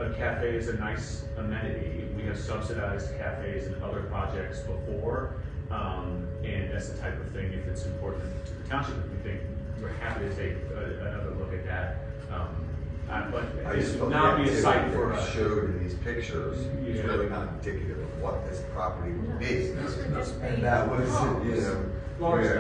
a cafe is a nice amenity. We have subsidized cafes and other projects before. Um, and that's the type of thing, if it's important to the township, we think, we're happy to take a- another look at that. Um, uh, but I it just would felt not the be a site activity for that us. Showed in these pictures is Yeah. really not indicative of what this property would be. This would just be And that was, you know, Large, Yeah.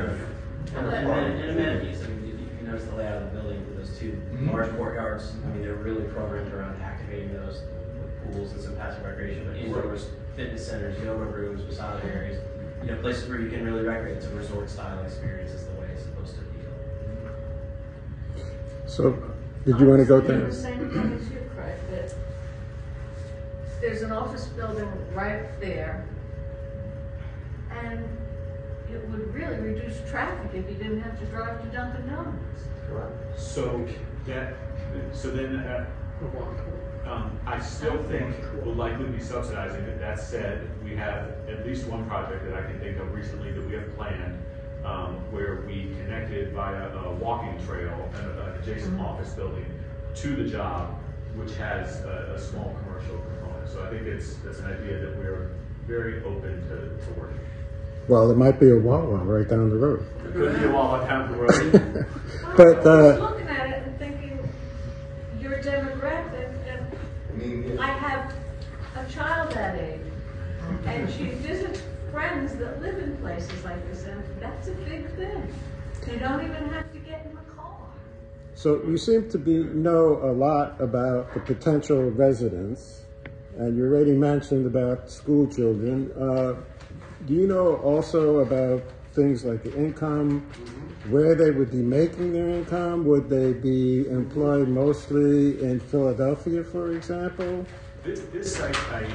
and amen- and amenities, I mean, you you can notice the layout of the building with those two Mhm. large courtyards. I mean, they're really programmed around activating those with pools and some passive recreation, but indoors, fitness centers, yoga rooms, massage areas, you know, places where you can really recreate. It's a resort style experience is the way it's supposed to be. So, did you want to go there? the same thing as you, Craig, that there's an office building right there. And it would really reduce traffic if you didn't have to drive to Dunkin' Donuts. So that, so then, uh, um, I still think we'll likely be subsidizing it. That said, we have at least one project that I can think of recently that we have planned, um, where we connected via a walking trail, an an adjacent office building to the job, which has a, a small commercial component. So I think it's, it's an idea that we're very open to, to working. Well, there might be a Wawa right down the road. It could be a wall down the road. But, I was uh, looking at it and thinking, your demographic, and I I have a child that age, and she visits friends that live in places like this, and that's a big thing. They don't even have to get in the car. So you seem to be, know a lot about the potential residents, and you already mentioned about school children. Uh, do you know also about things like the income, where they would be making their income? Would they be employed mostly in Philadelphia, for example? This, this site, I,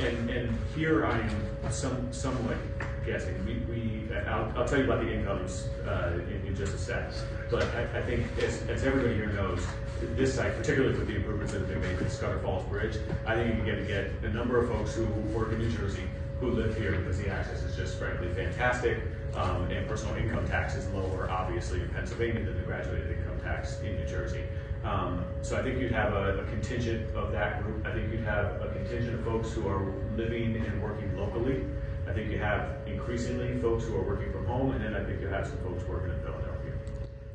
and, and here I am some, somewhat guessing. We, we, I'll, I'll tell you about the incomes, uh, in, in just a sec. But I, I think as, as everybody here knows, this site, particularly with the improvements that have been made to the Scudder Falls Bridge, I think you can get to get a number of folks who work in New Jersey who live here because the access is just frankly fantastic. Um, and personal income tax is lower, obviously, in Pennsylvania than the graduated income tax in New Jersey. Um, so I think you'd have a, a contingent of that group. I think you'd have a contingent of folks who are living and working locally. I think you have increasingly folks who are working from home, and then I think you have some folks working in Philadelphia.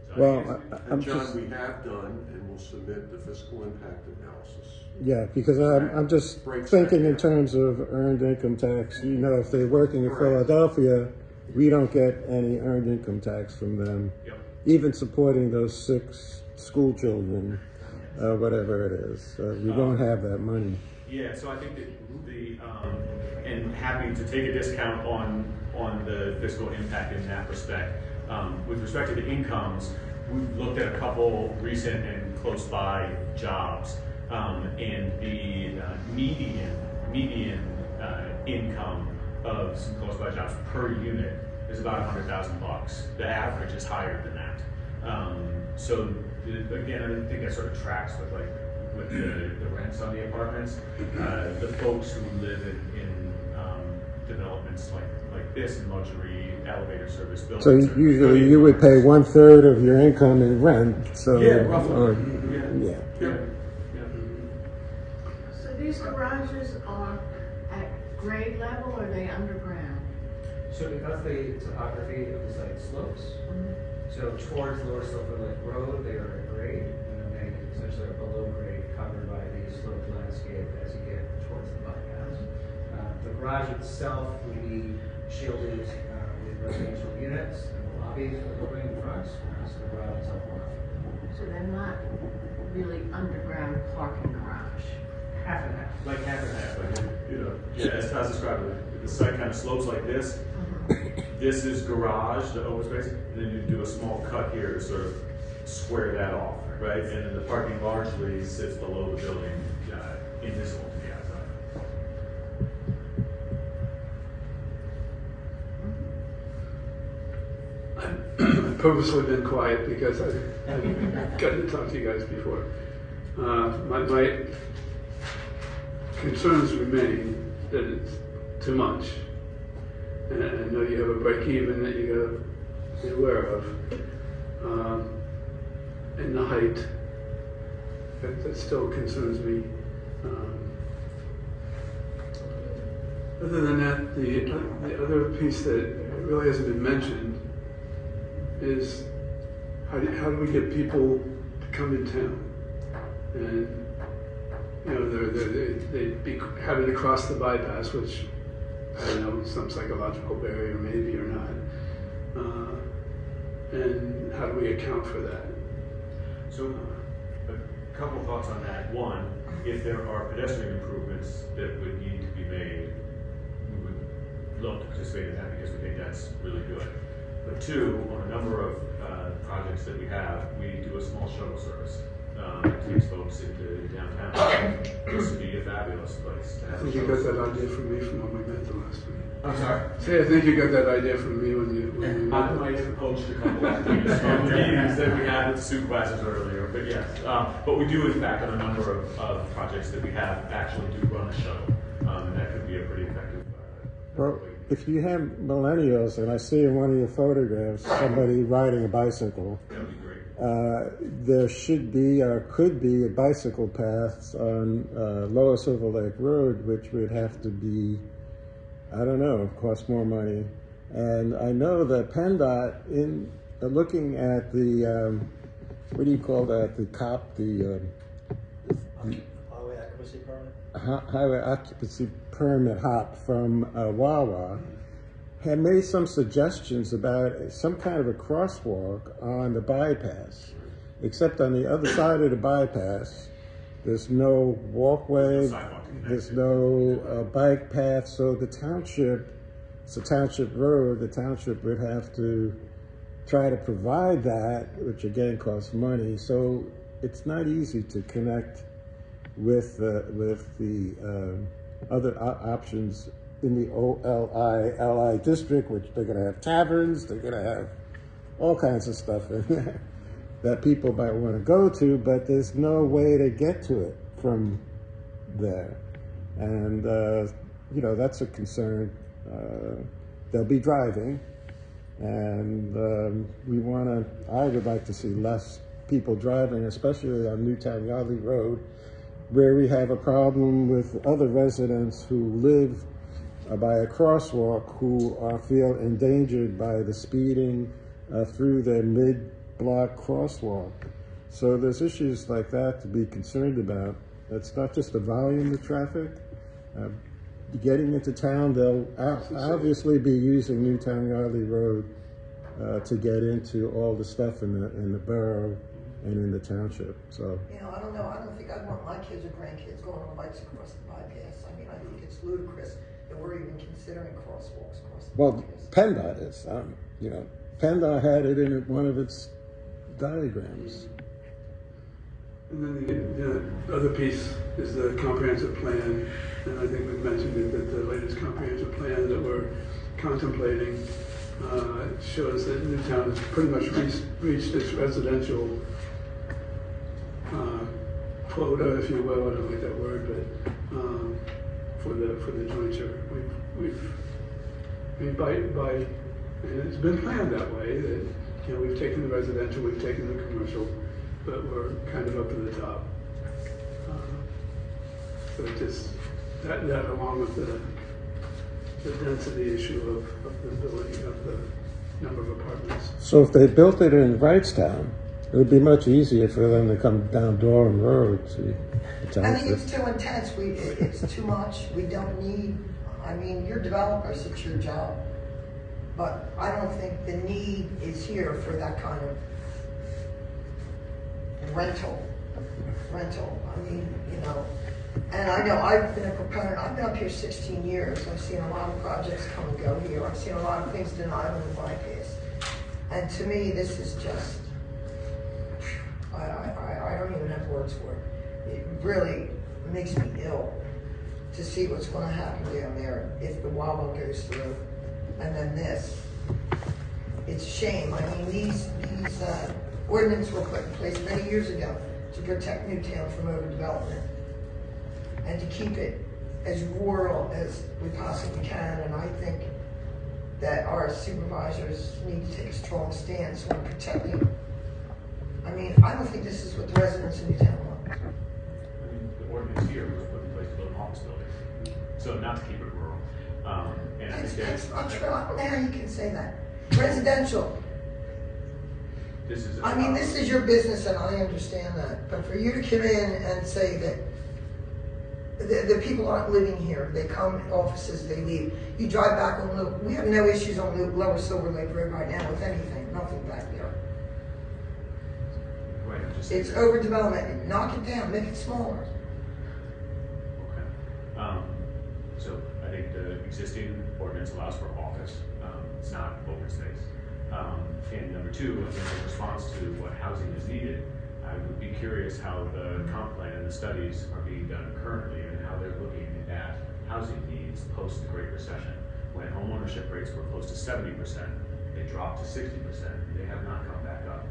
So Well, think I- I'm And John, just, we have done and will submit the fiscal impact analysis. yeah, because I'm, I'm just Breaks thinking in terms of earned income tax. You know, if they're working in Correct. Philadelphia, we don't get any earned income tax from them. Yep. even supporting those six school children, uh, whatever it is, uh, we don't have that money. Yeah, so I think that the, um, and happy to take a discount on, on the fiscal impact in that respect. Um, with respect to the incomes, we've looked at a couple recent and close by jobs. Um, and the uh, median, median, uh, income of some close by jobs per unit is about a hundred thousand bucks. The average is higher than that. Um, so, again, I think that sort of tracks with like, with the, the rents on the apartments. Uh, the folks who live in, in, um, developments like, like this, in luxury elevator service buildings. So are usually you would pay one third of your income in rent, so. Yeah, roughly. or- Yeah. Yeah. Yeah, yeah. So these garages are at grade level or are they underground? So because the topography of the site slopes, so towards Lower Silver Lake Road, they are at grade, and then they essentially are below grade, covered by the sloped landscape as you get towards the bypass. Uh, the garage itself will be shielded uh, with residential units, and the lobby for the building in front, uh, so the garage itself will not. So they're not really underground parking garage. Half and half. Like half and half, like, you know, yeah, as Taz described the site kind of slopes like this. This is garage, the open space, and then you do a small cut here to sort of square that off, right? And then the parking largely sits below the building, uh, to the outside. I've purposely been quiet because I've, I've gotten to talk to you guys before. Uh, my, my concerns remain that it's too much. And know you have a break even that you gotta be aware of. Um, and the height, that, that still concerns me. Um, other than that, the, the other piece that really hasn't been mentioned is how do, how do we get people to come in town? And, you know, they're, they're, they'd be having to cross the bypass, which, I don't know, some psychological barrier maybe or not. Uh, And how do we account for that? So, a couple thoughts on that. One, if there are pedestrian improvements that would need to be made, we would love to participate in that because we think that's really good. But two, on a number of uh, projects that we have, we do a small shuttle service. Um, that takes folks into downtown. This would be a fabulous place to I have. a think you got that idea from me from when we met the last week. I'm sorry? Say, I think you got that idea from me when you, when you. I might have poached a couple of things from meetings that we had with the supervisors earlier, but yes. Um, but we do in fact, on a number of, of projects that we have, actually do run a shuttle. Um, and that could be a pretty effective, uh, Well, if you have millennials, and I see in one of your photographs somebody riding a bicycle, that would be great. Uh, there should be or could be a bicycle path on uh, Lower Silver Lake Road, which would have to be, I don't know, cost more money. And I know that PennDOT, in uh, looking at the, um, what do you call that, the cop, the um, Highway occupancy permit? highway occupancy permit hop from uh, Wawa had made some suggestions about some kind of a crosswalk on the bypass. Except on the other side of the bypass, there's no walkway, there's no uh, bike path, so the township, it's a township road, the township would have to try to provide that, which again costs money. So it's not easy to connect with uh, with the um, other o- options in the OLI LI district, which they're going to have taverns, they're going to have all kinds of stuff in there that people might want to go to, but there's no way to get to it from there, and uh, you know that's a concern. Uh, they'll be driving, and um, we want to. I would like to see less people driving, especially on Newtown Yardley Road, where we have a problem with other residents who live by a crosswalk who are feel endangered by the speeding uh, through their mid-block crosswalk. So there's issues like that to be concerned about. It's not just the volume of traffic. Uh, getting into town, they'll obviously be using Newtown Yardley Road uh, to get into all the stuff in the in the borough and in the township. So You know, I don't know, I don't think I'd want my kids or grandkids going on bikes across the bypass. I mean, I think it's ludicrous that we're even considering crosswalks across the Well, bypass. PennDOT is, um, you know, PennDOT had it in one of its diagrams. And then the, the other piece is the comprehensive plan, and I think we've mentioned it, that the latest comprehensive plan that we're contemplating uh, shows that Newtown has pretty much reached, reached its residential uh, quota, if you will, I don't like that word, but um, for the, for the jointure. We've, we've, I mean, by, by, and it's been planned that way, that, you know, we've taken the residential, we've taken the commercial, but we're kind of up to the top. Uh, So it just, that, that along with the, the density issue of, of the building, of the number of apartments. So if they built it in Wrightstown, it would be much easier for them to come down Durham Road to the I think it's too intense, we, it's too much, we don't need, I mean, you're developers, it's your job. But I don't think the need is here for that kind of rental, rental, I mean, you know. And I know, I've been a proponent, I've been up here sixteen years, I've seen a lot of projects come and go here, I've seen a lot of things denied on the bypass. And to me, this is just, I, I, I- don't even have words for it. It really makes me ill to see what's gonna happen down there if the Wawa goes through. And then this. It's a shame. I mean, these, these, uh, ordinances were put in place many years ago to protect Newtown from overdevelopment. And to keep it as rural as we possibly can, and I think that our supervisors need to take a strong stance on protecting I mean, I don't think this is what the residents of Newtown want. I mean, the ordinance here was put in place to build an office building, so not to keep it rural. Um, and I think that's that, not true. I don't know how you can say that. Residential. this is. I mean, this is your business and I understand that. But for you to come in and say that The, the people aren't living here. They come in offices, they leave. You drive back on the, we have no issues on the Lower Silver Lake Road right now with anything, nothing back there. It's overdevelopment. Knock it down, make it smaller. Okay. Um, so I think the existing ordinance allows for office, um, it's not open space. Um, and number two, in response to what housing is needed, I would be curious how the comp plan and the studies are being done currently and how they're looking at housing needs post the Great Recession. When homeownership rates were close to seventy percent, they dropped to sixty percent, they have not come back up.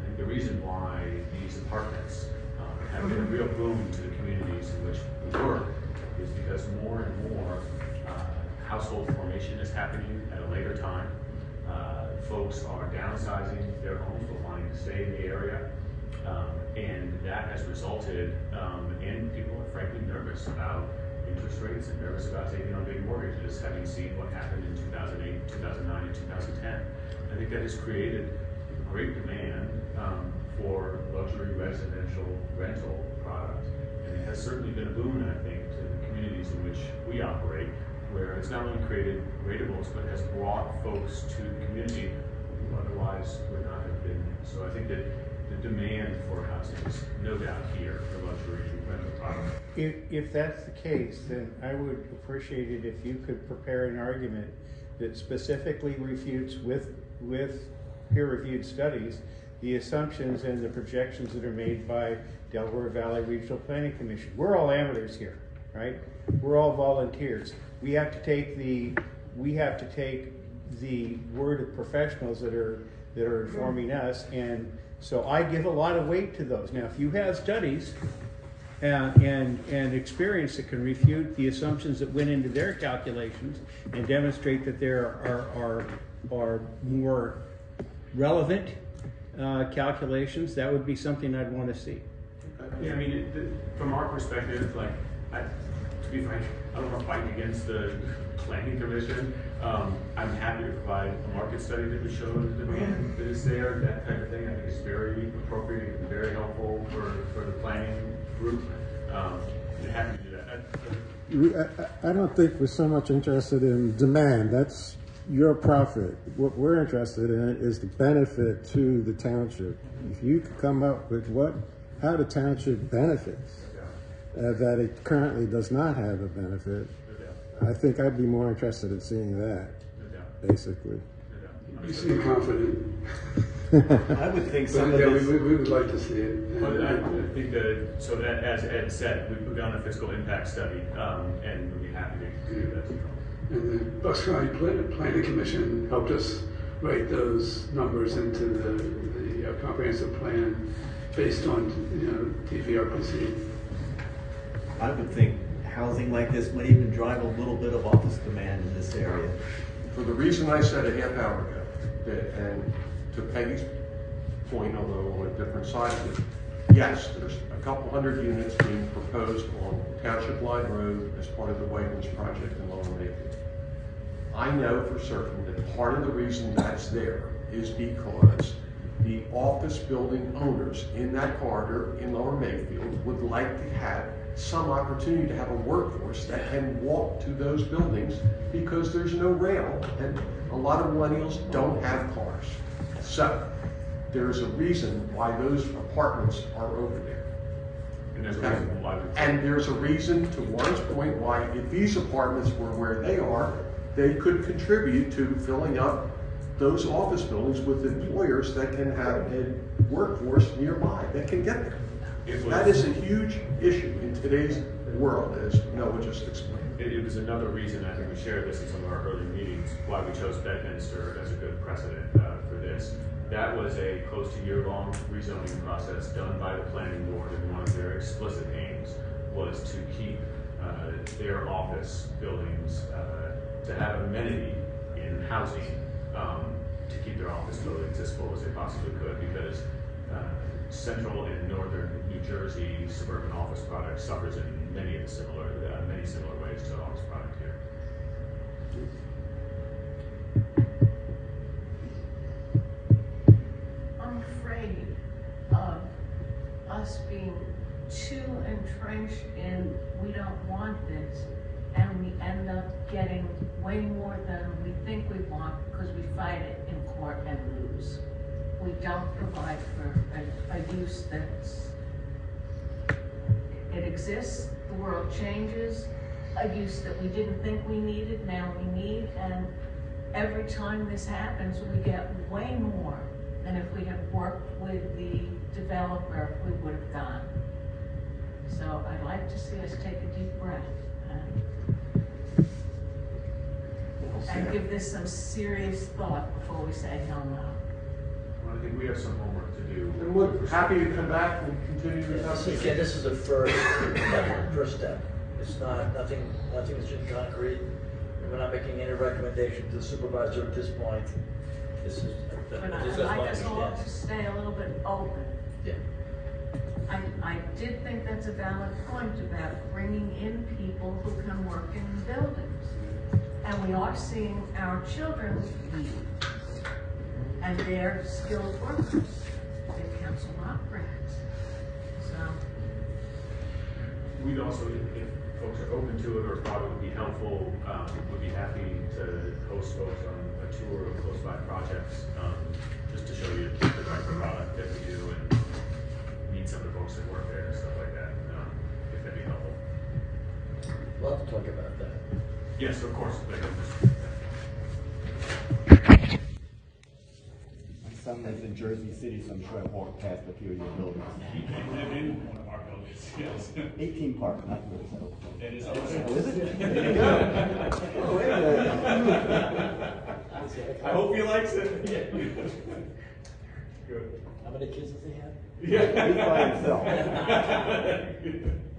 I think the reason why these apartments um, have been a real boon to the communities in which we work is because more and more uh, household formation is happening at a later time. Uh, Folks are downsizing their homes, but wanting to stay in the area. Um, And that has resulted um, in people are frankly nervous about interest rates and nervous about taking on big mortgages, having seen what happened in 2008, 2009, and 2010. I think that has created great demand um, for luxury residential rental product. And it has certainly been a boon, I think, to the communities in which we operate, where it's not only created ratables, but has brought folks to the community who otherwise would not have been. So I think that the demand for housing is no doubt here for luxury rental product. If, if that's the case, then I would appreciate it if you could prepare an argument that specifically refutes with, with peer-reviewed studies, the assumptions and the projections that are made by Delaware Valley Regional Planning Commission. We're all amateurs here, right? We're all volunteers. We have to take the, we have to take the word of professionals that are, that are informing us, and so I give a lot of weight to those. Now, if you have studies and, and, and experience that can refute the assumptions that went into their calculations and demonstrate that there are, are, are more relevant uh, calculations, that would be something I'd want to see. Yeah, I mean, it, the, from our perspective, like, I, to be frank, I don't want to fight against the planning commission. Um, I'm happy to provide a market study that would show the demand that is there, that type of thing. I think is very appropriate and very helpful for, for the planning group. Um, I'm happy to do that. I, I- I don't think we're so much interested in demand. That's your profit. What we're interested in is the benefit to the township. If you could come up with what, how the township benefits, uh, that it currently does not have a benefit, I think I'd be more interested in seeing that, basically. You seem confident. I would think some But of yeah, we, this- we we would like to see it. But I I think that, so that, as Ed said, we've begun a fiscal impact study, um, and we'd be happy to do that. And the Bucks County Plan- Planning Commission helped us write those numbers into the, the uh, comprehensive plan based on, you know, DVRPC. I would think housing like this might even drive a little bit of office demand in this area. For the reason I said a half hour ago, that, and to Peggy's point, although on a different side of it, yes, there's a couple hundred units being proposed on Township Line Road as part of the Wegmans project in Lower Makefield. I know for certain that part of the reason that's there is because the office building owners in that corridor in Lower Makefield would like to have some opportunity to have a workforce that can walk to those buildings because there's no rail and a lot of millennials don't have cars. So there's a reason why those apartments are over there. And there's a reason why. And there's a reason, to Warren's point, why if these apartments were where they are, they could contribute to filling up those office buildings with employers that can have a workforce nearby that can get there. That is a huge issue in today's world, as Noah just explained. It, it was another reason, I think we shared this in some of our early meetings, why we chose Bedminster as a good precedent uh, for this. That was a close to year-long rezoning process done by the planning board, and one of their explicit aims was to keep uh, their office buildings, uh, to have amenity in housing, um, to keep their office buildings as full as they possibly could, because uh, central and northern New Jersey suburban office product suffers in many of the similar, uh, many similar ways to office product here. I'm afraid of us being too entrenched in, we don't want this, and we end up getting way more than we think we want because we fight it in court and lose. We don't provide for a, a use that's, it exists, the world changes, a use that we didn't think we needed, now we need, and every time this happens, we get way more than if we had worked with the developer, we would have done. So I'd like to see us take a deep breath and, and give this some serious thought before we say hell no. Well, I think we have some homework to do. And we're happy to come back and continue the This is, conversation. again, this is a first, step, first step. It's not, nothing, nothing is in concrete. We're not making any recommendation to the supervisor at this point. This is, But this I'd is like my us all to stay a little bit open. I, I did think that's a valid point about bringing in people who can work in buildings. And we are seeing our children leave. And they're skilled workers. They council rock grants. So, We'd also, if if folks are open to it or thought it would be helpful, um, would be happy to host folks on a tour of close by projects, um, just to show you the type of product that we do and folks that work there and stuff like that, um, if that'd be helpful. We'll have to talk about that. Yes, of course. like, My son in Jersey City, so I'm sure I walked past a few of your buildings. I live in one of our buildings, yes. 18 Park, not yours, I hope. That is Oh, is it? There you go. Oh, wait a minute. I hope he likes it. Good. How many kids does he have? Yeah. He's by himself.